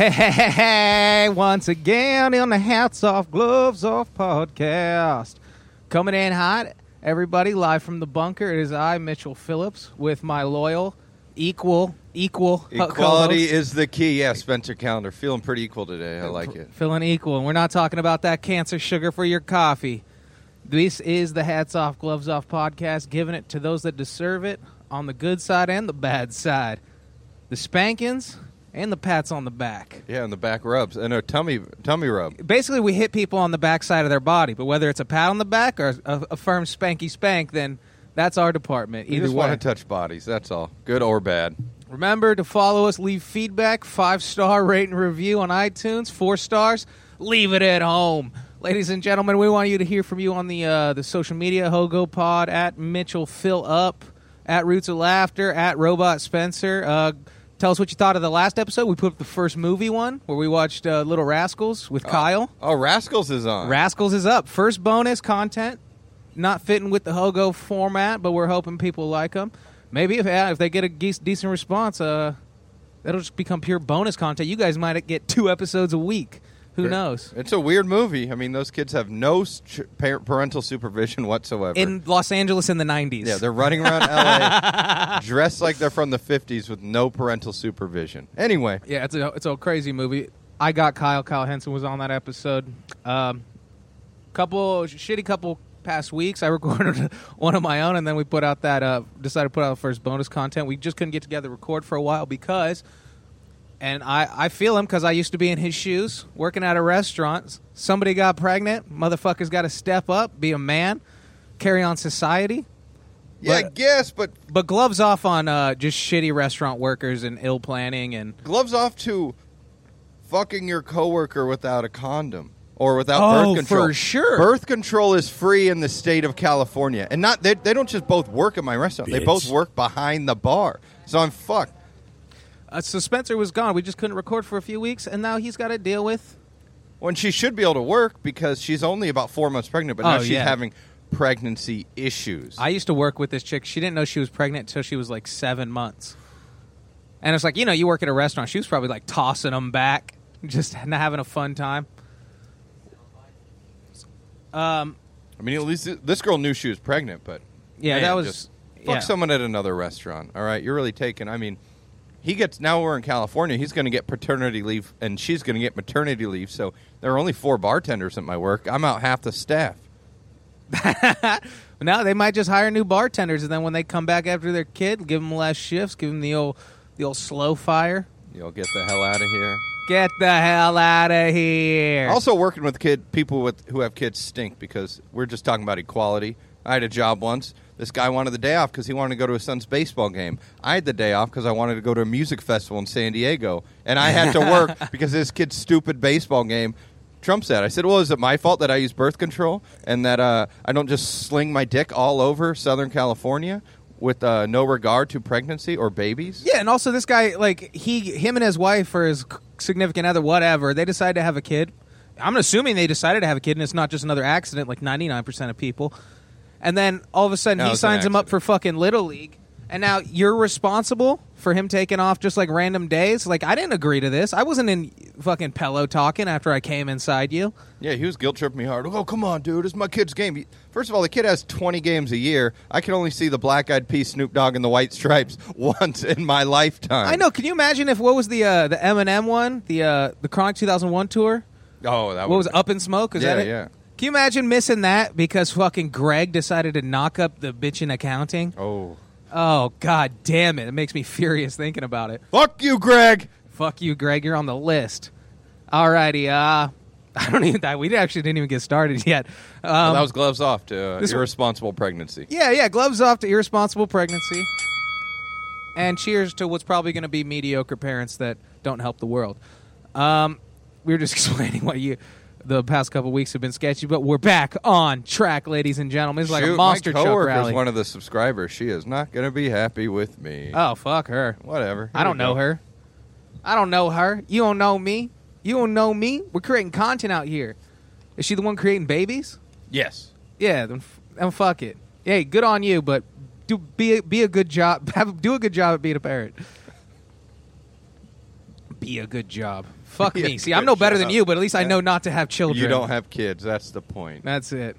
Hey, hey, hey, hey, once again on the Hats Off, Gloves Off podcast. Coming in hot, everybody, live from the bunker. It is I, Mitchell Phillips, with my loyal, equal, equal uh, Equality co-host, is the key. Yeah, Spencer Calendar. Feeling pretty equal today. I like it. feeling equal. And we're not talking about that cancer sugar for your coffee. This is the Hats Off, Gloves Off podcast, giving it to those that deserve it on the good side and the bad side. The spankings and the pats on the back. Yeah, and the back rubs and a tummy tummy rub. basically we hit people on the back side of their body, but whether it's a pat on the back or a, a firm spanky spank, then that's our department. You Either just way. want to touch bodies. That's all. Good or bad. Remember to follow us, leave feedback, five star rate and review on iTunes, four stars, leave it at home. Ladies and gentlemen, we want you to hear from you on the uh, the social media, Hogo Pod, at Mitchell Fill Up, at Roots of Laughter, at Robot Spencer. Uh, tell us what you thought of the last episode. We put up the first movie one where we watched uh, Little Rascals with Kyle. Oh, Rascals is on. Rascals is up. First bonus content, not fitting with the Hogo format, but we're hoping people like them. Maybe if yeah, if they get a ge- decent response, uh, that'll just become pure bonus content. You guys might get two episodes a week. Who knows? It's a weird movie. I mean, those kids have no ch- parental supervision whatsoever. In Los Angeles in the '90s. yeah, they're running around LA dressed like they're from the 50s with no parental supervision. Anyway, yeah, it's a it's a crazy movie. I got Kyle. Kyle Henson was on that episode. Um, couple shitty couple past weeks. I recorded one of my own, and then we put out that uh, decided to put out the first bonus content. We just couldn't get together to record for a while because, and I I feel him because I used to be in his shoes, working at a restaurant. Somebody got pregnant. Motherfuckers got to step up, be a man, carry on society. yeah, I guess, but But gloves off on uh, just shitty restaurant workers and ill planning and gloves off to fucking your coworker without a condom or without Oh, birth control. for sure. Birth control is free in the state of California, and not they, they don't just both work at my restaurant. They both work behind the bar. So I'm fucked. Uh, so Spencer was gone. We just couldn't record for a few weeks, and now he's got to deal with. When she should be able to work because she's only about four months pregnant, but now Oh, she's yeah. having pregnancy issues. I used to work with this chick. She didn't know she was pregnant until she was like seven months. And it's like you know, you work at a restaurant. She was probably like tossing them back, just not having a fun time. Um, I mean, at least this girl knew she was pregnant, but Yeah, man, that was- just fuck yeah. someone at another restaurant. All right, you're really taking. I mean, he gets now we're in California. He's going to get paternity leave, and she's going to get maternity leave. So there are only four bartenders at my work. I'm out half the staff. now they might just hire new bartenders, and then when they come back after their kid, give them less shifts, give them the old, the old slow fire. You'll get the hell out of here. Get the hell out of here! Also, working with kid people with who have kids stink because we're just talking about equality. I had a job once. This guy wanted the day off because he wanted to go to his son's baseball game. I had the day off because I wanted to go to a music festival in San Diego, and I had to work because this kid's stupid baseball game. Trump said, "I said, well, is it my fault that I use birth control and that uh, I don't just sling my dick all over Southern California with uh, no regard to pregnancy or babies?" Yeah, and also this guy, like he, him and his wife or his significant other, whatever, they decided to have a kid. I'm assuming they decided to have a kid, and it's not just another accident, like 99 percent of people. And then all of a sudden, No, he it's an signs him up accident. for fucking little league, and now you're responsible for him taking off just like random days. Like I didn't agree to this. I wasn't in fucking pillow talking after I came inside you. Yeah, he was guilt tripping me hard. Oh, come on, dude. It's my kid's game. He- First of all, the kid has 20 games a year. I can only see the Black Eyed pea, Snoop Dogg, and the White Stripes once in my lifetime. I know. Can you imagine if what was the uh, the Eminem one, the uh, the Chronic 2001 tour? Oh, that What was it, Up in Smoke? Is Yeah, that it? yeah. Can you imagine missing that because fucking Greg decided to knock up the bitch in accounting? Oh. Oh god damn it! It makes me furious thinking about it. Fuck you, Greg. Fuck you, Greg. You're on the list. Alrighty. Uh, I don't even. That we actually didn't even get started yet. Um, Well, that was gloves off to uh, irresponsible pregnancy. yeah, yeah. Gloves off to irresponsible pregnancy. And cheers to what's probably going to be mediocre parents that don't help the world. Um, we were just explaining what you the past couple weeks have been sketchy, but we're back on track, ladies and gentlemen. It's like Shoot, a monster my truck coworker's rally. one of the subscribers. She is not going to be happy with me. oh fuck her! Whatever. I don't know go. her. I don't know her. You don't know me. You don't know me. We're creating content out here. Is she the one creating babies? Yes. Yeah, then, f- then fuck it. Hey, good on you, but do be a, be a good job. Have do a good job at being a parent. Be a good job. Fuck me. See, I'm no better than you, but at least I know not to have children. You don't have kids. That's the point. That's it.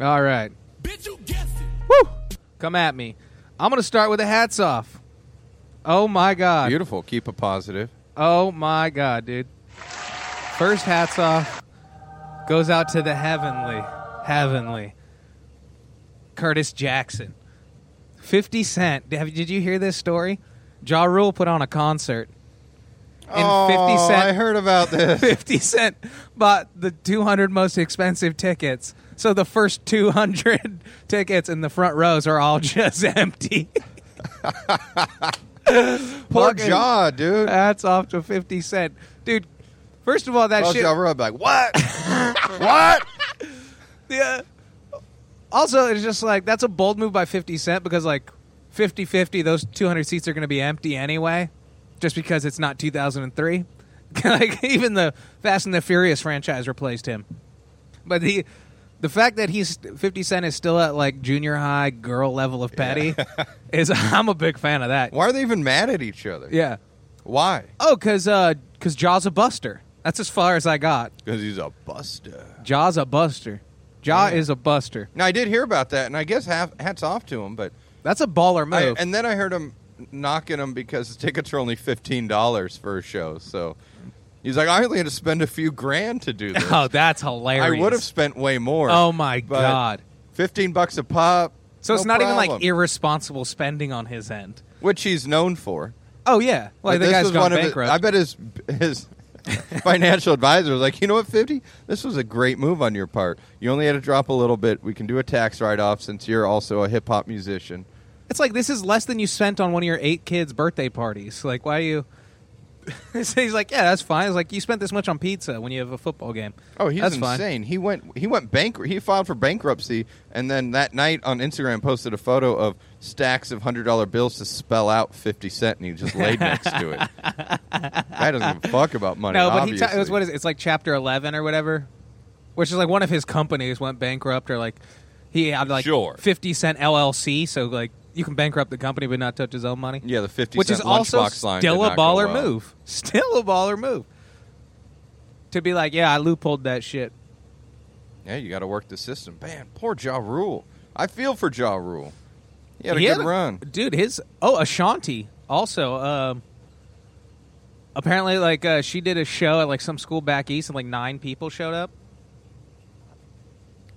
All right. Bitch, you guessed it. Woo! Come at me. I'm going to start with the hats off. Oh my god. Beautiful. Keep it positive. Oh my god, dude. First hats off goes out to the heavenly, heavenly Curtis Jackson. 50 Cent. Have- Did you hear this story? Ja Rule put on a concert. And oh, 50 Cent I heard about this. 50 Cent bought the 200 most expensive tickets. So the first 200 tickets in the front rows are all just empty. Poor Ja, dude. That's off to 50 Cent. Dude, first of all, that shit. Ja Rule, I'd be like, what? what? Yeah. Also, it's just like, that's a bold move by 50 Cent because, like, 50 50, those 200 seats are going to be empty anyway, just because it's not 2003. like, even the Fast and the Furious franchise replaced him. But the. The fact that he's 50 Cent is still at like junior high girl level of petty is I'm a big fan of that. Why are they even mad at each other? Yeah. Why? Oh, cause uh, cause Ja's a buster. That's as far as I got. Because he's a buster. Ja's a buster. Ja Yeah. is a buster. Now, I did hear about that, and I guess half, hats off to him, but That's a baller I, move. and then I heard him knocking him because the tickets are only fifteen dollars for a show. So he's like, I only had to spend a few grand to do this. oh, that's hilarious. I would have spent way more. Oh my god. fifteen bucks a pop. So it's no not even like irresponsible spending on his end. which he's known for. Oh yeah, like the guy's gone one of his- bankrupt. I bet his his financial advisor was like, you know what, fifty? This was a great move on your part. You only had to drop a little bit. We can do a tax write off since you're also a hip hop musician. It's like this is less than you spent on one of your eight kids' birthday parties. Like, why you? so he's like, yeah, that's fine. It's like you spent this much on pizza when you have a football game. Oh, he's that's fine. insane. He went he went bankrupt. He filed for bankruptcy, and then that night on Instagram posted a photo of stacks of hundred dollar bills to spell out fifty cent, and he just laid next to it. Guy doesn't give a fuck about money. No, but he obviously. ta- it was what is it? it's like chapter eleven or whatever, which is like one of his companies went bankrupt or like he had like Sure. fifty cent LLC, so like you can bankrupt the company but not touch his own money. yeah, the fifty which is also still a baller well. move. Still a baller move. To be like, yeah, I loopholed that shit. Yeah, you got to work the system. Man, poor Ja Rule. I feel for Ja Rule. He had a He good had run. dude. His oh Ashanti also. Um, apparently, like uh, she did a show at like some school back east, and like nine people showed up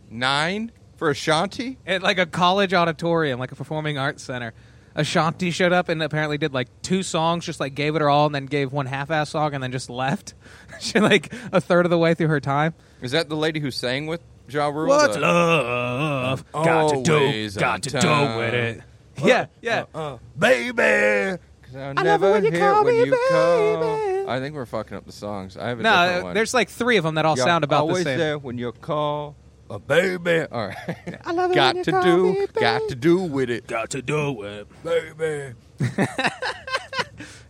Nine for Ashanti. at like a college auditorium, like a performing arts center. Ashanti showed up and apparently did like two songs, just like gave it her all, and then gave one half-ass song, and then just left. she like a third of the way through her time. Is that the lady who sang with Ja Rule? What's love got to do? Got on to do with it. Yeah, yeah. Uh, baby. 'Cause I, love never it when you hear call me baby. I think we're fucking up the songs. I have a no, different uh, one. there's like three of them that all You're sound about the always same. there when you call. A baby. All right. I love it got when you to call do. me Got baby. to do with it, Got to do it. baby.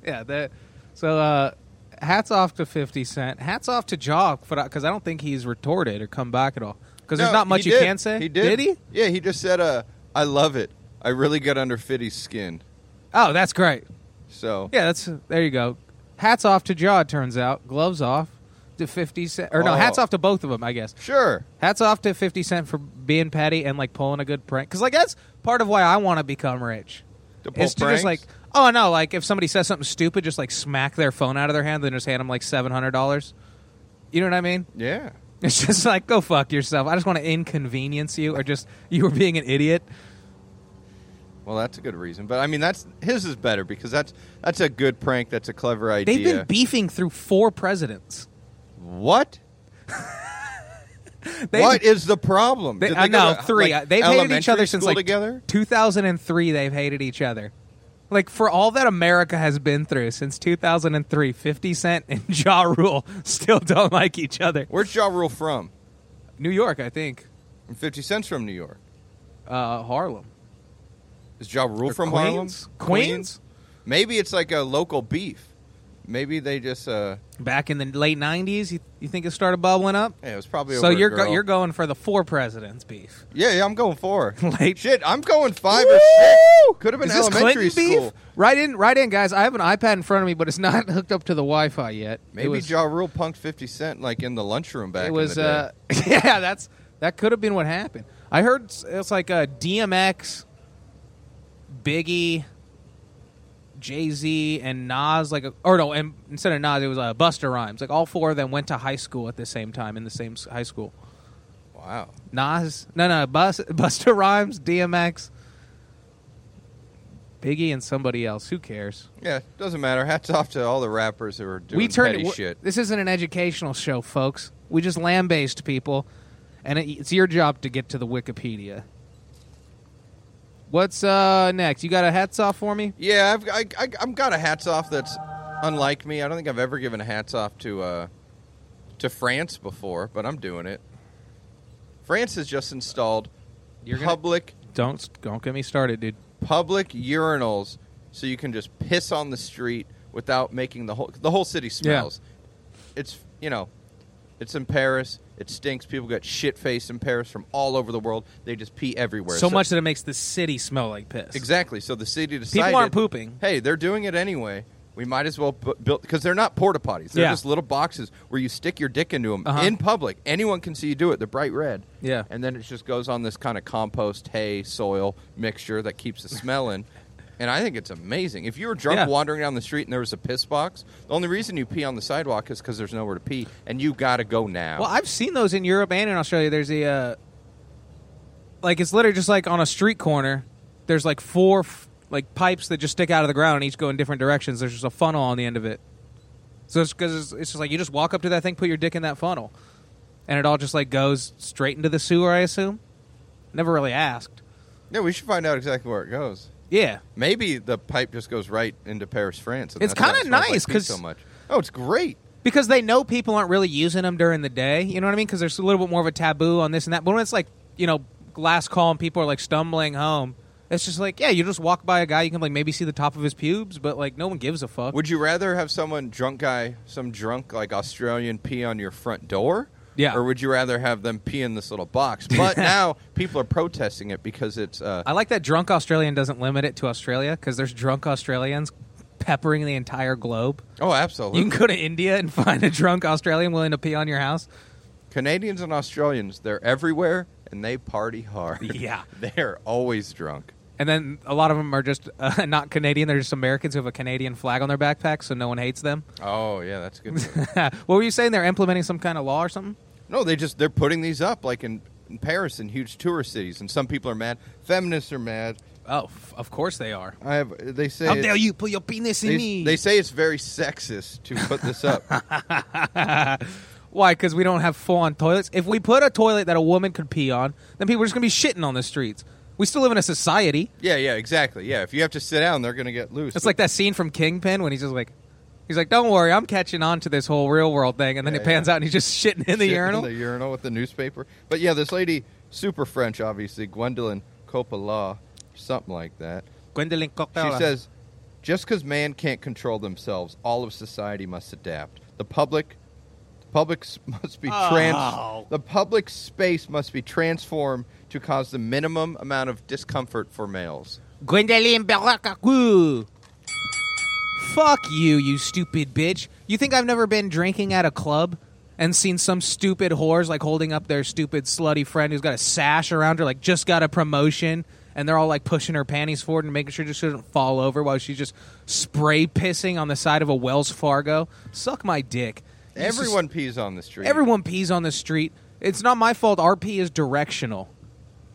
Yeah, that. So, uh, hats off to Fifty Cent. Hats off to Ja because I don't think he's retorted or come back at all. Because there's No, not much he you did. can say. He did. he? Yeah, he just said, uh, "I love it. I really get under Fitty's skin." Oh, that's great. So Yeah, that's there you go. Hats off to Ja. It turns out gloves off to Fifty Cent. Or no, Oh. hats off to both of them. I guess. sure. Hats off to Fifty Cent for being petty and like pulling a good prank. Because like that's part of why I want to become rich. To pull Is to just like, oh no, like if somebody says something stupid, just like smack their phone out of their hand, then just hand them like seven hundred dollars. You know what I mean? Yeah. It's just like go fuck yourself. I just want to inconvenience you, or just you were being an idiot. Well, that's a good reason, but I mean, that's his is better because that's that's a good prank. That's a clever idea. They've been beefing through four presidents. What? They, what is the problem? They, Did I they go know to, three. like, they've hated each other since like together. 2003. They've hated each other. Like for all that America has been through since 2003, 50 Cent and Ja Rule still don't like each other. Where's Ja Rule from? New York, I think. And Fifty Cent's from New York. Uh, Harlem. Is Ja Rule Or from Queens? Harlem? Queens? Maybe it's like a local beef. Maybe they just uh, Back in the late '90s, you, you think it started bubbling up? yeah, it was probably So you're go, you're going for the four presidents beef. yeah, yeah, I'm going four. Late Shit, I'm going five Woo! or six. Could have been Is elementary school. beef? Right in, right in, guys. I have an iPad in front of me, but it's not hooked up to the Wi-Fi yet. Maybe it was, Ja Rule punked 50 Cent like in the lunchroom back it was in the day. uh, yeah, that's that could have been what happened. I heard it's like a DMX, Biggie, Jay Z, and Nas. Like, a, or no, and instead of Nas, it was uh, Busta Rhymes. Like all four of them went to high school at the same time in the same s- high school. wow. Nas, no, no, Bus, Busta Rhymes, DMX, Biggie, and somebody else. Who cares? Yeah, doesn't matter. Hats off to all the rappers who are doing we turned petty w- shit. This isn't an educational show, folks. We just lambasted people, and it, it's your job to get to the Wikipedia. What's uh next? You got a hats off for me? Yeah, I've I, I, I've got a hats off that's unlike me. I don't think I've ever given a hats off to uh, to France before, but I'm doing it. France has just installed You're gonna- public Don't don't get me started, dude. public urinals so you can just piss on the street without making the whole the whole city smells. It's you know, it's in Paris. It stinks. People get shit faced in Paris from all over the world. They just pee everywhere. So much that it makes the city smell like piss. Exactly. So the city decided People aren't pooping. Hey, they're doing it anyway. We might as well bu- build because they're not porta potties. They're Yeah. just little boxes where you stick your dick into them Uh-huh. in public. Anyone can see you do it. They're bright red. Yeah. And then it just goes on this kind of compost hay soil mixture that keeps the smell in. And I think it's amazing. If you were drunk Yeah. wandering down the street and there was a piss box, the only reason you pee on the sidewalk is because there's nowhere to pee, and you got to go now. Well, I've seen those in Europe and in Australia. There's a uh, like it's literally just like on a street corner. There's like four f- like pipes that just stick out of the ground and each go in different directions. There's just a funnel on the end of it. So it's because it's, it's just like you just walk up to that thing, put your dick in that funnel, and it all just like goes straight into the sewer. I assume. Never really asked. yeah, we should find out exactly where it goes. Yeah, Maybe the pipe just goes right into Paris, France. And It's that's why kinda it smells like nice, pee 'cause- so much. Oh, it's great. because they know people aren't really using them during the day. You know what I mean? Because there's a little bit more of a taboo on this and that. But when it's like you know last call and people are like stumbling home, it's just like yeah, you just walk by a guy, you can like maybe see the top of his pubes, but like no one gives a fuck. Would you rather have someone drunk guy, some drunk like Australian, pee on your front door? Yeah. Or would you rather have them pee in this little box? But now people are protesting it because it's. Uh, I like that drunk Australian doesn't limit it to Australia because there's drunk Australians peppering the entire globe. oh, absolutely. You can go to India and find a drunk Australian willing to pee on your house. Canadians and Australians, they're everywhere and they party hard. Yeah. they're always drunk. And then a lot of them are just uh, not Canadian. They're just Americans who have a Canadian flag on their backpack, so no one hates them. Oh yeah, that's good. what were you saying? They're implementing some kind of law or something? no, they just they're putting these up like in, in Paris and huge tourist cities, and some people are mad. Feminists are mad. Oh, f- of course they are. I have. They say How dare you put your penis in They, me? they say it's very sexist to put this up. Why? Because we don't have full on toilets. If we put a toilet that a woman could pee on, then people are just going to be shitting on the streets. We still live in a society. yeah, yeah, exactly. Yeah, if you have to sit down, they're going to get loose. It's like that scene from Kingpin when he's just like, he's like, "Don't worry, I'm catching on to this whole real world thing," and then Yeah, it pans yeah. out and he's just shitting in the Shit urinal. In the urinal with the newspaper. But yeah, this lady, super French, obviously, Gwendolyn Coppola, something like that. Gwendolyn Coppola. She says, just because man can't control themselves, all of society must adapt. The public, public must be trans. Oh. The public space must be transformed to cause the minimum amount of discomfort for males. Gwendolyn Barakaku. Fuck you, you stupid bitch. You think I've never been drinking at a club and seen some stupid whores like holding up their stupid slutty friend who's got a sash around her, like just got a promotion, and they're all like pushing her panties forward and making sure she doesn't fall over while she's just spray pissing on the side of a Wells Fargo? Suck my dick. You just- Everyone pees on the street. everyone pees on the street. It's not my fault. RP is directional.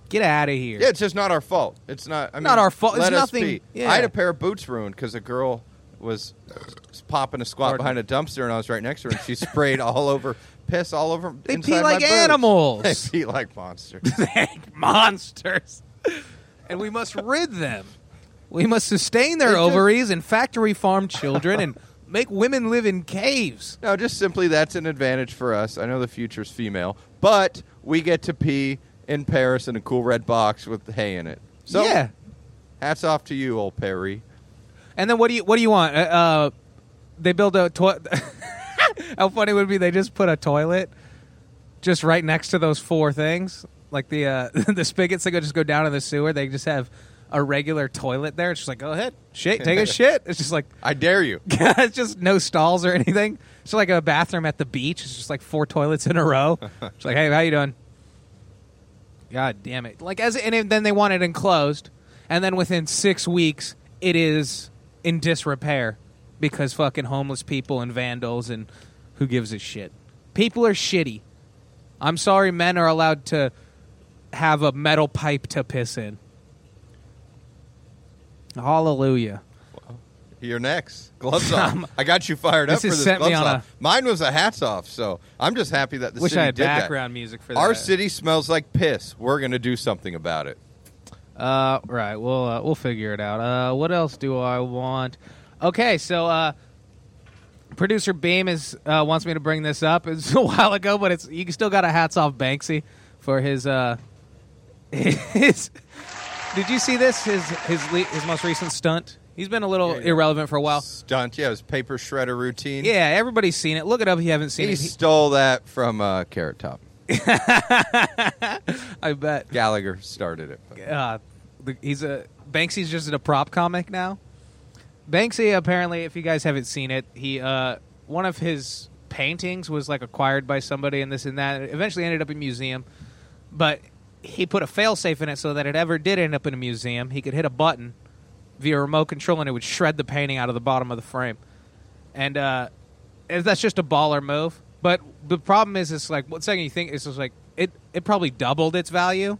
Get out of here. Yeah, it's just not our fault. It's not. I mean, Not our fault. It's nothing- yeah. I had a pair of boots ruined because a girl was popping a squat Pardon? behind a dumpster, and I was right next to her, and she sprayed all over, piss all over. They pee like boots. animals. They pee like monsters. like monsters. and we must rid them. We must sustain their ovaries and factory farm children and make women live in caves. no, just simply that's an advantage for us. I know the future's female, but we get to pee in Paris in a cool red box with hay in it. So, yeah. hats off to you, old Perry. And then what do you what do you want? Uh, uh, they build a toilet. How funny would it be? They just put a toilet just right next to those four things, like the uh, the spigots that go just go down in the sewer. They just have a regular toilet there. It's just like, go ahead, shit, take a shit. It's just like I dare you. it's just no stalls or anything. It's like a bathroom at the beach. It's just like four toilets in a row. It's like, hey, how you doing? God damn it! Like as and then they want it enclosed, and then within six weeks it is in disrepair because fucking homeless people and vandals and who gives a shit. People are shitty. I'm sorry, men are allowed to have a metal pipe to piss in. Hallelujah. You're next. Gloves off. I got you fired This up for has this sent me gloves on off. Mine was a hats off, so I'm just happy that the Wish city I had did that. background music for Our city smells like piss. We're going to do something about it. Uh, right. We'll uh, we'll figure it out. Uh, what else do I want? Okay, so uh, producer Beam is uh, wants me to bring this up. It's a while ago, but it's you still got a hats off Banksy for his uh his. Did you see this? His his le- his most recent stunt. He's been a little Yeah, yeah. irrelevant for a while. Stunt, yeah, his paper shredder routine. Yeah, everybody's seen it. Look it up if you haven't seen He it. He- stole that from uh, Carrot Top. I bet. Gallagher started it. uh, he's a Banksy's just a prop comic now. Banksy apparently, if you guys haven't seen it, he uh, one of his paintings was like acquired by somebody and this and that. It eventually ended up in a museum, but he put a failsafe in it so that it ever did end up in a museum, he could hit a button via remote control and it would shred the painting out of the bottom of the frame. And uh, that's just a baller move. But the problem is, it's like one second you think it's just like it. It probably doubled its value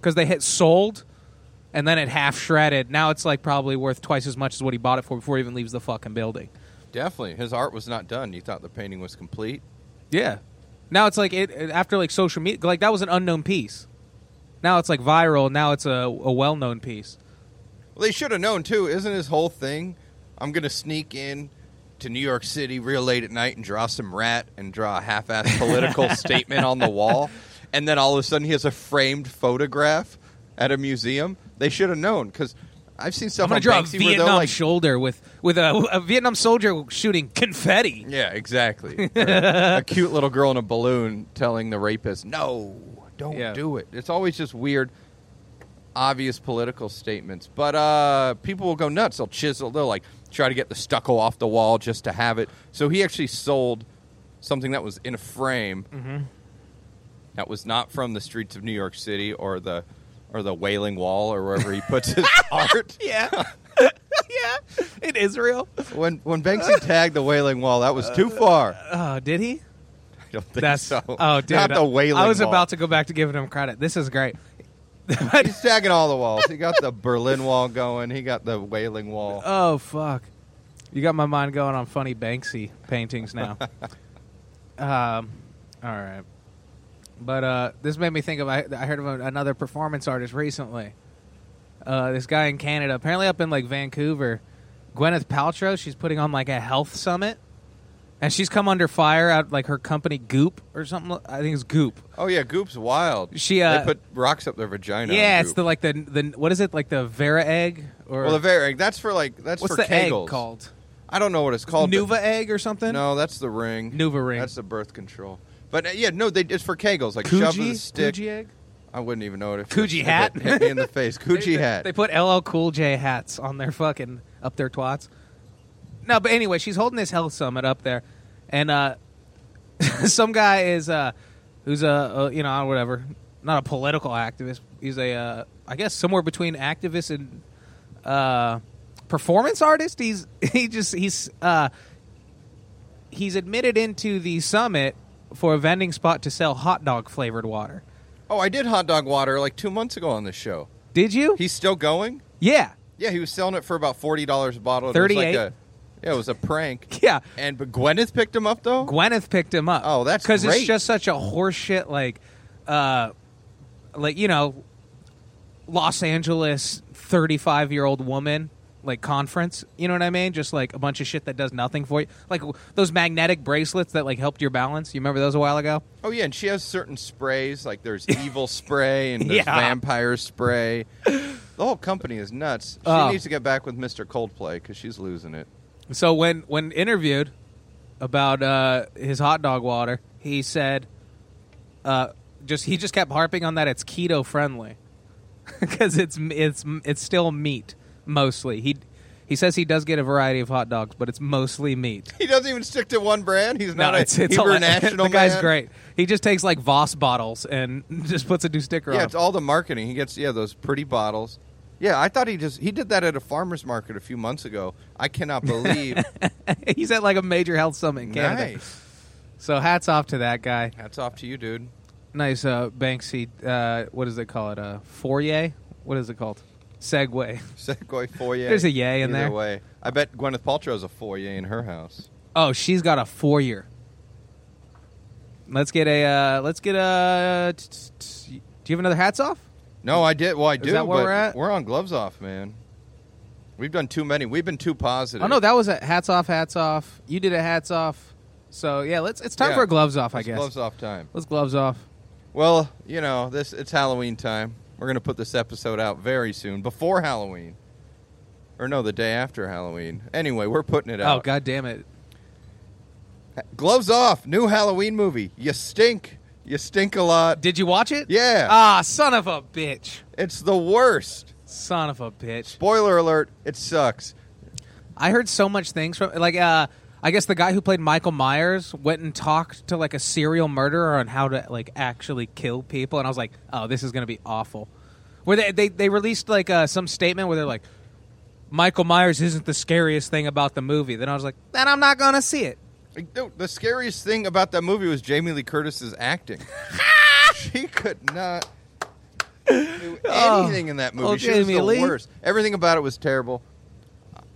because they hit sold, and then it half shredded. Now it's like probably worth twice as much as what he bought it for before he even leaves the fucking building. Definitely. His art was not done. You thought the painting was complete? Yeah. Now it's like it- after like social media, like that was an unknown piece. Now it's like viral. Now it's a, a well known piece. Well, they should have known, too. Isn't his whole thing, I'm going to sneak in to New York City real late at night and draw some rat and draw a half-assed political statement on the wall, and then all of a sudden he has a framed photograph at a museum? They should have known, because I've seen stuff I'm gonna on draw a Banksy they'll, Vietnam like, shoulder with with a, a Vietnam soldier shooting confetti. Yeah, exactly. A cute little girl in a balloon telling the rapist, "No, don't Yeah. do it." It's always just weird, obvious political statements. But uh, people will go nuts. They'll chisel. They'll like try to get the stucco off the wall just to have it. So he actually sold something that was in a frame Mm-hmm. that was not from the streets of New York City or the or the Wailing Wall or wherever he puts his art. Yeah. yeah. In Israel. When when Banksy tagged the Wailing Wall, that was too far. Oh, did he? I don't think That's so. oh, dude. not the Wailing I was Wall. about to go back to giving him credit. This is great. He's tagging all the walls. He got the Berlin Wall going. He got the Wailing Wall. Oh fuck! You got my mind going on funny Banksy paintings now. um, all right, but uh, this made me think of I, I heard of another performance artist recently. Uh, this guy in Canada, apparently up in like Vancouver, Gwyneth Paltrow. She's putting on like a health summit, and she's come under fire at like her company Goop or something. I think it's Goop. Oh yeah, Goop's wild. She, uh, they put rocks up their vagina. yeah, it's Goop. the like the the what is it like the Vera egg or well, the Vera egg that's for like that's what's for the kegels. egg called? I don't know what it's called. Nuva egg or something? No, that's the ring. Nuva ring. That's the birth control. But uh, yeah, no, they, it's for kegels. Like shove the Coogee? stick. Coogee egg? I wouldn't even know it. If Coogee if hat? it hit me in the face. Coogee they, hat. They put LL Cool J hats on their fucking up their twats. No, but anyway, she's holding this health summit up there, and uh, some guy is uh, who's a, a you know whatever, not a political activist. He's a uh, I guess somewhere between activist and uh, performance artist. He's he just he's uh, he's admitted into the summit for a vending spot to sell hot dog flavored water. oh, I did hot dog water like two months ago on this show. Did you? He's still going. yeah, Yeah, he was selling it for about forty dollars a bottle. It was like 38? a- yeah, it was a prank. yeah. And but Gwyneth picked him up though. Gwyneth picked him up. Oh, that's because it's great. just such a horseshit like, uh, like you know, Los Angeles thirty-five year old woman like conference. You know what I mean? Just like a bunch of shit that does nothing for you, like w- those magnetic bracelets that like helped your balance. You remember those a while ago? Oh yeah, and she has certain sprays like there's evil spray and there's Yeah. vampire spray. The whole company is nuts. She Oh. needs to get back with Mr. Coldplay because she's losing it. So when when interviewed about uh, his hot dog water, he said, uh, just he just kept harping on that it's keto friendly because it's it's it's still meat mostly. He he says he does get a variety of hot dogs, but it's mostly meat. He doesn't even stick to one brand. He's not no, a it's, it's Hebrew national The guy's man. great. He just takes like Voss bottles and just puts a new sticker Yeah, on. Yeah, it's all the marketing. He gets yeah those pretty bottles. Yeah, I thought he just he did that at a farmer's market a few months ago. I cannot believe. He's at like a major health summit in Canada. nice. So hats off to that guy. Hats off to you, dude. Nice uh, Banksy. Uh, what does they call it? Uh, foyer. What is it called? Segway. Segway foyer. There's a yay in Either there. way, I bet Gwyneth Paltrow has a foyer in her house. Oh, she's got a four-year. Let's get a. Uh, let's get a. t- t- t- Do you have another hats off? No, I did. Well, I do. that where but we're at? We're on gloves off, man. We've done too many. We've been too positive. Oh no, that was a hats off. Hats off. You did a hats off. So yeah, let's. It's time Yeah. for a gloves off. I It's guess. gloves off time. Let's gloves off. Well, you know, this it's Halloween time. We're gonna put this episode out very soon, before Halloween, or no, the day after Halloween. Anyway, we're putting it out. Oh out. god damn it! Gloves off. New Halloween movie. You stink. You stink a lot. Did you watch it? Yeah. Ah, son of a bitch. It's the worst. Son of a bitch. Spoiler alert. It sucks. I heard so much things from like uh I guess the guy who played Michael Myers went and talked to like a serial murderer on how to like actually kill people and I was like, "Oh, this is going to be awful." Where they they they released like uh, some statement where they're like Michael Myers isn't the scariest thing about the movie. Then I was like, "Then I'm not going to see it." Like, dude, the scariest thing about that movie was Jamie Lee Curtis's acting. she could not do Oh. anything in that movie. Oh, she was Jamie the Lee. worst. Everything about it was terrible.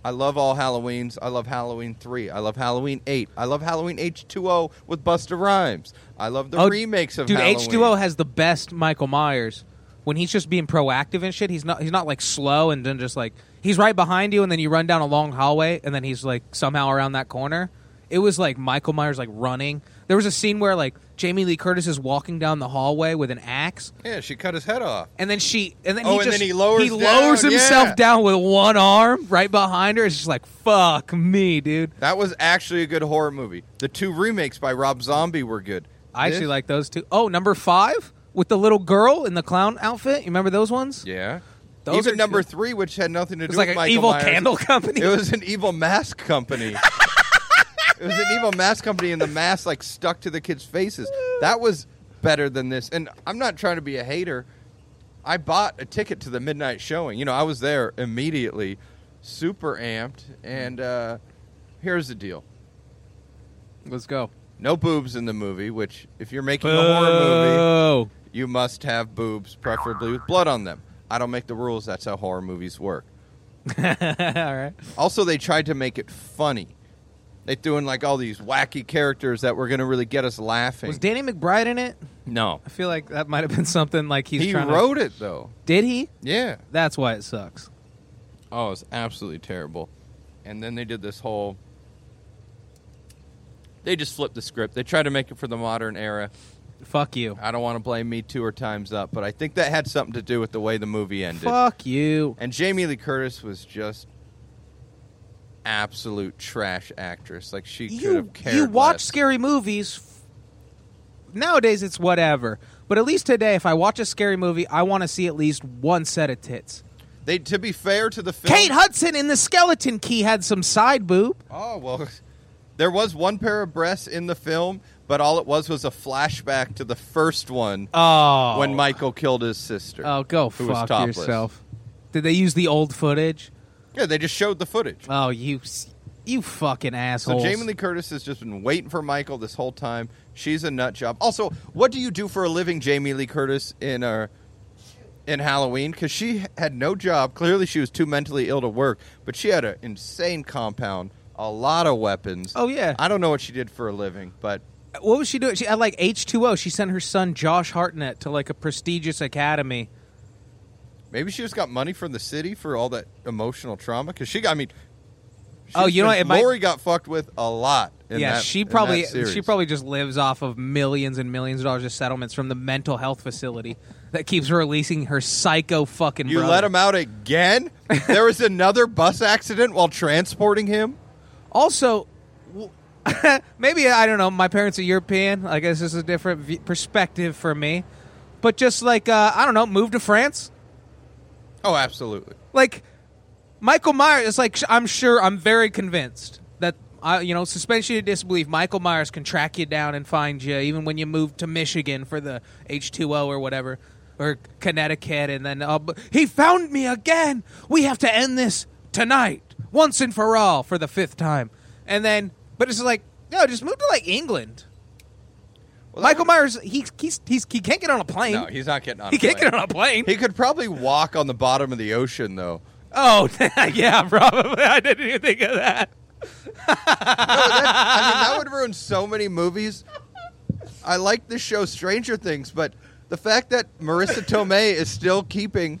I love all Halloweens. I love Halloween 3. I love Halloween 8. I love Halloween H2O with Busta Rhymes. I love the Oh, remakes of Dude, Halloween. H2O has the best Michael Myers. When he's just being proactive and shit, he's not he's not like slow and then just like he's right behind you and then you run down a long hallway and then he's like somehow around that corner. It was like Michael Myers like running. There was a scene where like Jamie Lee Curtis is walking down the hallway with an axe Yeah, she cut his head off. and then she and then Oh, he and just then he lowers lowers down, himself yeah. down with one arm right behind her. It's just like fuck me, dude. That was actually a good horror movie. The two remakes by Rob Zombie were good. I actually This- like those two. Oh, number 5 with the little girl in the clown outfit. You remember those ones? Yeah. Those Even are number good. three, which had nothing to do like with an Michael evil Myers. candle company. It was an evil mask company. it was an evil mask company, and the mask like stuck to the kids' faces. That was better than this. And I'm not trying to be a hater. I bought a ticket to the midnight showing. You know, I was there immediately, super amped. And uh, here's the deal: Let's go. no boobs in the movie. Which, if you're making a horror movie, you must have boobs, preferably with blood on them. I don't make the rules. That's how horror movies work. all right. Also, they tried to make it funny. They threw in like all these wacky characters that were going to really get us laughing. Was Danny McBride in it? no, I feel like that might have been something like he's he trying to- wrote it though. Did he? Yeah. That's why it sucks. Oh, it's absolutely terrible. And then they did this whole. They just flipped the script. They tried to make it for the modern era. Fuck you. I don't want to blame Me Too or Times Up, but I think that had something to do with the way the movie ended. Fuck you. And Jamie Lee Curtis was just absolute trash actress. Like she could You have cared. you watch less. scary movies. Nowadays it's whatever, but at least today, if I watch a scary movie, I want to see at least one set of tits. They to be fair to the film. Kate Hudson in the Skeleton Key had some side boob. Oh well, there was one pair of breasts in the film, but all it was was a flashback to the first one Oh, when Michael killed his sister. Oh, go fuck yourself. Did they use the old footage? Yeah, they just showed the footage. Oh, you, you fucking asshole! So. Jamie Lee Curtis has just been waiting for Michael this whole time. She's a nut job. Also, what do you do for a living, Jamie Lee Curtis, in uh, in Halloween? Because she had no job. Clearly, she was too mentally ill to work. But she had an insane compound, a lot of weapons. Oh yeah. I don't know what she did for a living, but what was she doing? She had like H two O. She sent her son Josh Hartnett to like a prestigious academy. Maybe she just got money from the city for all that emotional trauma. Because she got, I mean, Oh, you know what? It might- Laurie got fucked with a lot. In yeah, that- she probably she probably just lives off of millions and millions of dollars of settlements from the mental health facility that keeps releasing her psycho fucking. You brother. let him out again? there was another bus accident while transporting him? Also, maybe I don't know. My parents are European. I guess this is a different v- perspective for me. But just like uh, I don't know, move to France. Oh, absolutely. Like Michael Myers. It's like I'm sure. I'm very convinced that uh, you know suspension of disbelief. Michael Myers can track you down and find you, even when you move to Michigan for the H two O or whatever, or Connecticut, and then uh, he found me again. We have to end this tonight, once and for all, for the fifth time. And then, but it's like, no, just move to like England. Well, Michael Myers, he he's, he's he can't get on a plane. No, he's not getting on. A plane. He a can't plane. get on a plane. He could probably walk on the bottom of the ocean, though. oh, yeah, probably. I didn't even think of that. No, that, I mean, that would ruin so many movies. I like the show Stranger Things, but the fact that Marisa Tomei is still keeping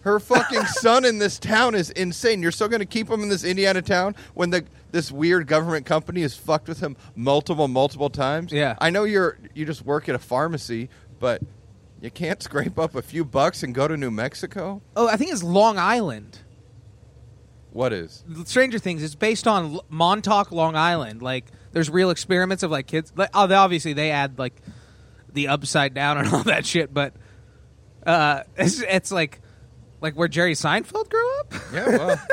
her fucking son in this town is insane. You're still going to keep him in this Indiana town when the this weird government company has fucked with him multiple, multiple times. Yeah. I know you're you just work at a pharmacy, but you can't scrape up a few bucks and go to New Mexico. Oh, I think it's Long Island. What is? Stranger Things It's based on L- Montauk, Long Island. Like, there's real experiments of like kids. Like, oh, they- obviously they add like the upside down and all that shit, but uh, it's, it's like like where Jerry Seinfeld grew up. Yeah, well.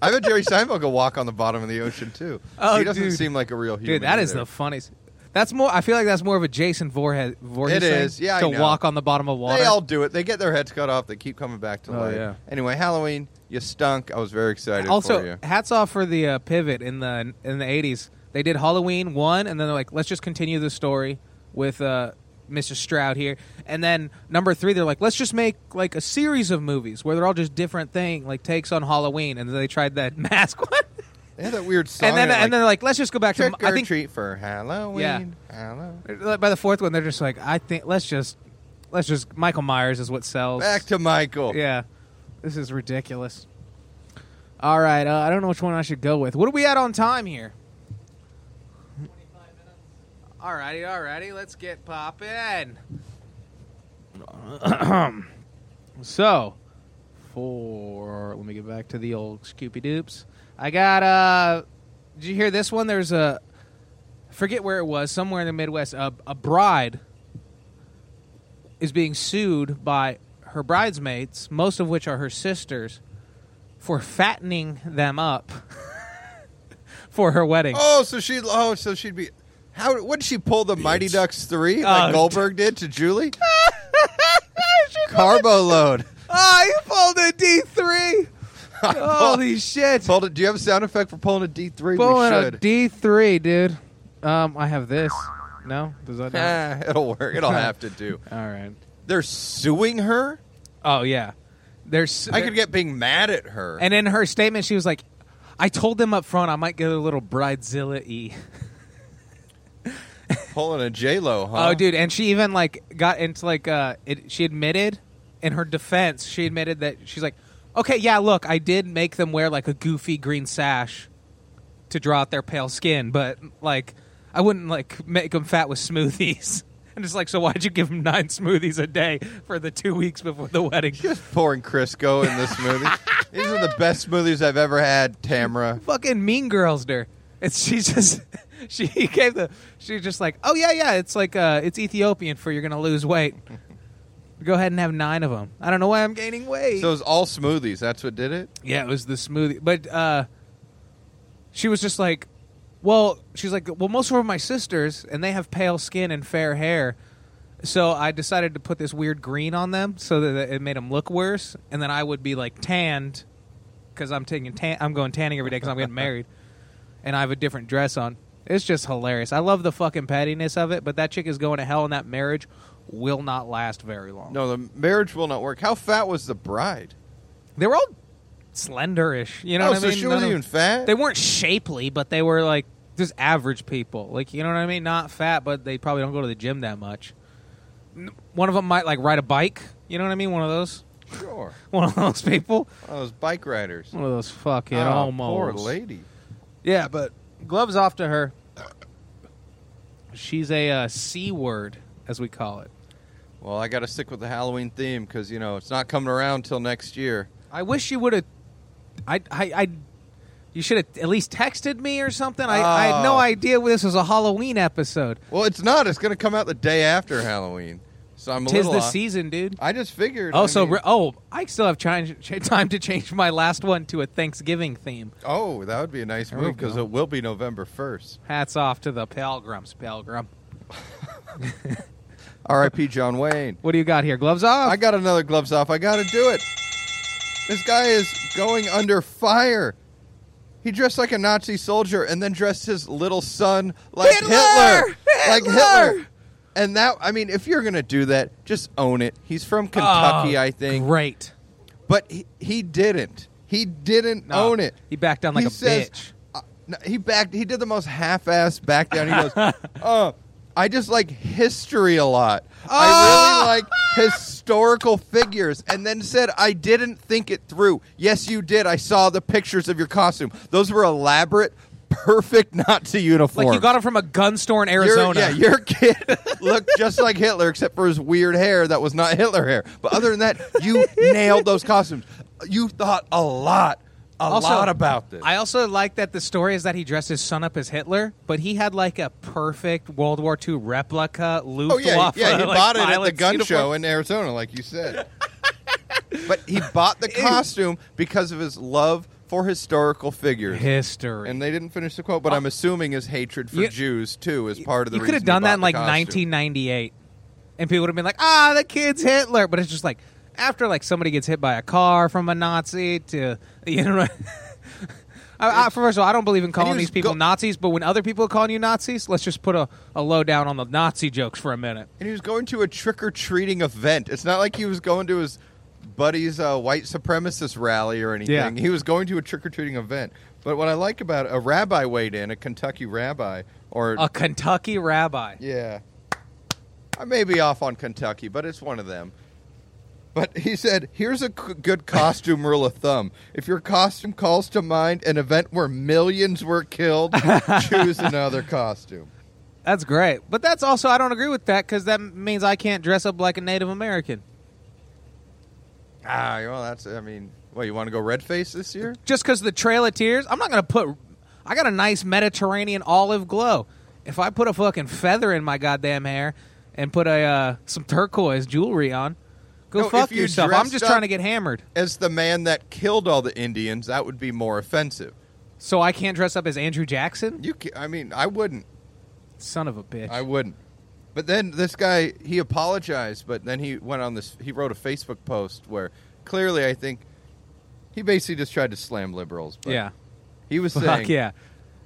I bet Jerry Seinfeld could walk on the bottom of the ocean too. Oh, he doesn't dude. seem like a real human. Dude, that is either. the funniest. That's more. I feel like that's more of a Jason Voorhees. Voorhees It thing, is, yeah, To walk on the bottom of water. They all do it. They get their heads cut off. They keep coming back to Oh, life. yeah. Anyway, Halloween, you stunk. I was very excited for also, you. hats off for the uh, pivot in the in the eighties. They did Halloween one, and then they're like, let's just continue the story with uh, Mr. Stroud here. And then number three, they're like, let's just make like a series of movies where they're all just different thing, like takes on Halloween. And then they tried that mask one, They had that weird song. and then that, and then they're like, let's just go back to. trick I or think treat for Halloween. Yeah. Halloween. by the fourth one, they're just like, I think let's just let's just Michael Myers is what sells. Back to Michael. Yeah, this is ridiculous. All right, uh, I don't know which one I should go with. What are we at on time here? All righty, let's get poppin'. so, for let me get back to the old Scoopy Doops. I got. uh Did you hear this one? There's a forget where it was, somewhere in the Midwest. A, a bride is being sued by her bridesmaids, most of which are her sisters, for fattening them up for her wedding. Oh, so she. Oh, so she'd be. How? What did she pull the Mighty Ducks three like Oh, Goldberg did to Julie? Carbo load. Oh, you pulled a D three. Holy shit! Pulled it. Do you have a sound effect for pulling a D three? Pulling we a should. D three, dude. Um, I have this. No, does that? Not? Eh, it'll work. It'll have to do. All right. They're suing her. Oh yeah. There's. I could get being mad at her. And in her statement, she was like, "I told them up front I might get a little bridezilla e." pulling a J Lo, huh? Oh, dude, and she even like got into like uh, it, she admitted in her defense, she admitted that she's like, okay, yeah, look, I did make them wear like a goofy green sash to draw out their pale skin, but like I wouldn't like make them fat with smoothies. And it's like, so why'd you give them nine smoothies a day for the two weeks before the wedding? Just pouring Crisco in this smoothie. These are the best smoothies I've ever had, Tamra. fucking mean girls her. It's she just she gave the she's just like oh yeah yeah it's like uh it's Ethiopian for you're gonna lose weight. Go ahead and have nine of them. I don't know why I'm gaining weight. So it was all smoothies. That's what did it. yeah, it was the smoothie, but uh, she was just like, well, she's like, well, most of them are my sisters, and they have pale skin and fair hair. So I decided to put this weird green on them so that it made them look worse, and then I would be like tanned because I'm taking tan- I'm going tanning every day because I'm getting married, and I have a different dress on. It's just hilarious. I love the fucking pettiness of it, but that chick is going to hell, and that marriage will not last very long. No, the marriage will not work. How fat was the bride? They were all slenderish. You know oh, what I so mean? she wasn't even fat. They weren't shapely, but they were like just average people. Like you know what I mean? Not fat, but they probably don't go to the gym that much. One of them might like ride a bike. You know what I mean? One of those. sure. One of those people. One of those bike riders. One of those fucking Oh, homos. poor lady. Yeah, but gloves off to her. She's a uh, c word, as we call it. Well, I got to stick with the Halloween theme because you know it's not coming around till next year. I wish you would have. I, I, I You should have at least texted me or something. I, I had no Oh. idea this was a Halloween episode. Well, it's not. It's going to come out the day after Halloween. So I'm a Tis little. the off. season, dude. I just figured. Oh, I so mean- re- oh, I still have change, ch- time to change my last one to a Thanksgiving theme. oh, that would be a nice There we move because go. it will be November first. Hats off to the pilgrims, pilgrim. R.I.P. John Wayne. What do you got here? Gloves off. I got another gloves off. I got to do it. This guy is going under fire. He dressed like a Nazi soldier and then dressed his little son like Hitler! Hitler. Like Hitler! Hitler. And that, I mean, if you're going to do that, just own it. He's from Kentucky, Oh, I think. Great. But he, he didn't. He didn't No, own it. He backed down like he a says, bitch. uh, no, he backed. He did the most half-assed back down. He goes, "Uh, I just like history a lot. Oh! I really like historical figures." And then said, "I didn't think it through." Yes, you did. I saw the pictures of your costume. Those were elaborate, perfect Nazi uniforms. Like you got him from a gun store in Your- Arizona. yeah, your kid looked just like Hitler, except for his weird hair that was not Hitler hair. But other than that, you nailed those costumes. You thought a lot, a Also, lot about this. I also like that the story is that he dressed his son up as Hitler, but he had like a perfect World War II replica oh yeah, yeah. He like, bought it at the gun uniform. show in Arizona, like you said. but he bought the costume because of his love for historical figures. History. and they didn't finish the quote, but I'm assuming his hatred for You- Jews too is part of the. you could have reason he done that bought in the like costume. 1998, and people would have been like, "Ah, the kid's Hitler," but it's just like after like somebody gets hit by a car from a Nazi to you know. I, I, first of all, I don't believe in calling was these people go- Nazis, but when other people are calling you Nazis, let's just put a, a low down on the Nazi jokes for a minute. And he was going to a trick or treating event. It's not like he was going to his buddy's uh, white supremacist rally or anything. Yeah. He was going to a trick or treating event. But what I like about it, a rabbi weighed in, a Kentucky rabbi, or A Kentucky rabbi. yeah, I may be off on Kentucky, but it's one of them. But he said, "Here's a c- good costume rule of thumb: if your costume calls to mind an event where millions were killed, choose another costume." That's great. But that's also, I don't agree with that because that means I can't dress up like a Native American. Ah, well, that's. I mean, well, you want to go red face this year? Just because the Trail of Tears, I'm not going to put, I got a nice Mediterranean olive glow. If I put a fucking feather in my goddamn hair and put a uh, some turquoise jewelry on, go No, fuck you yourself. I'm just trying to get hammered. as the man that killed all the Indians, that would be more offensive. So I can't dress up as Andrew Jackson? You, ca- I mean, I wouldn't. Son of a bitch. I wouldn't. But then this guy, he apologized, but then he went on this. He wrote a Facebook post where clearly, I think he basically just tried to slam liberals. But yeah. he was Fuck saying, yeah.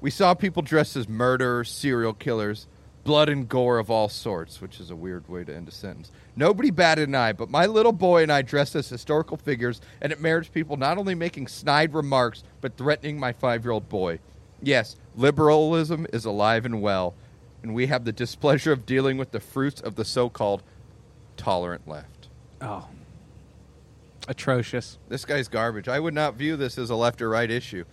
we saw people dressed as murderers, serial killers, blood and gore of all sorts, which is a weird way to end a sentence. Nobody batted an eye, but my little boy and I dressed as historical figures, and it merits people not only making snide remarks, but threatening my five year old boy. Yes, liberalism is alive and well, and we have the displeasure of dealing with the fruits of the so called tolerant left. Oh. Atrocious. This guy's garbage. I would not view this as a left or right issue.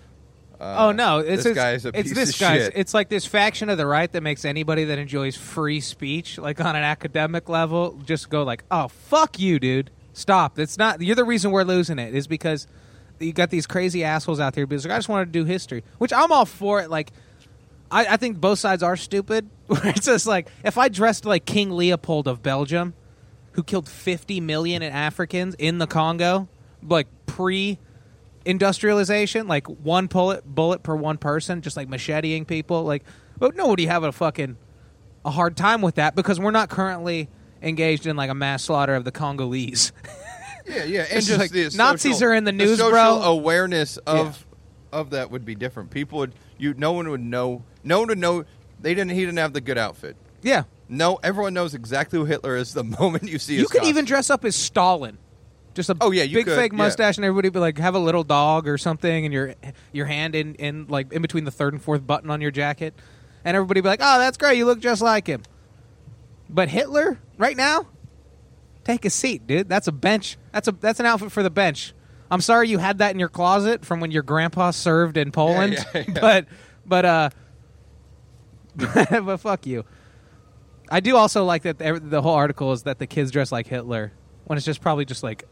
Uh, oh no! It's this guy's a it's piece this of guy's. shit. It's like this faction of the right that makes anybody that enjoys free speech, like on an academic level, just go like, "Oh fuck you, dude! Stop! It's not. You're the reason we're losing it. Is because you got these crazy assholes out there. Because like, I just wanted to do history, which I'm all for it. Like, I, I think both sides are stupid. It's just like if I dressed like King Leopold of Belgium, who killed 50 million Africans in the Congo, like pre industrialization, like one bullet bullet per one person, just like macheteing people. Like, but nobody have a fucking a hard time with that because we're not currently engaged in like a mass slaughter of the Congolese. Yeah, yeah, and just like, the Nazis are in the news, social bro. awareness of of that would be different. People would you no one would know no one would know they didn't he didn't have the good outfit. yeah, No, everyone knows exactly who Hitler is the moment you see his you could even dress up as Stalin. Just a Oh, yeah, you big could, fake yeah. mustache, and everybody be like, have a little dog or something, and your your hand in, in like in between the third and fourth button on your jacket, and everybody be like, oh, that's great, you look just like him. But Hitler, right now, take a seat, dude. That's a bench. That's a that's an outfit for the bench. I'm sorry you had that in your closet from when your grandpa served in Poland, yeah, yeah. but but uh, but fuck you. I do also like that the, the whole article is that the kids dress like Hitler when it's just probably just like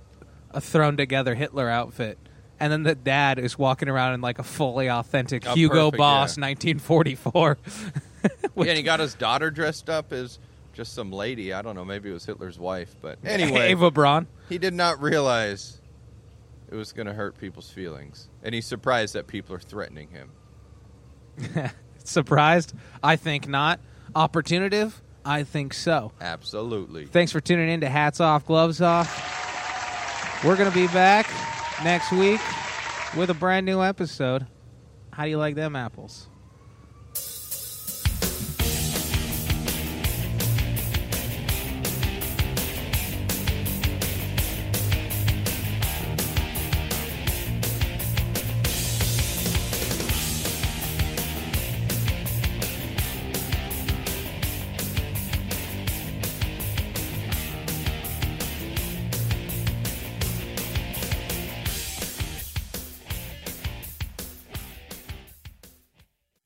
a thrown together Hitler outfit. and then the dad is walking around in like a fully authentic A Hugo perfect, Boss yeah. 1944. yeah, and he got his daughter dressed up as just some lady. I don't know. Maybe it was Hitler's wife. But anyway, Eva Braun. he did not realize it was going to hurt people's feelings, and he's surprised that people are threatening him. Surprised? I think not. Opportunitive? I think so. Absolutely. Thanks for tuning in to Hats Off, Gloves Off. We're going to be back next week with a brand new episode. How do you like them apples?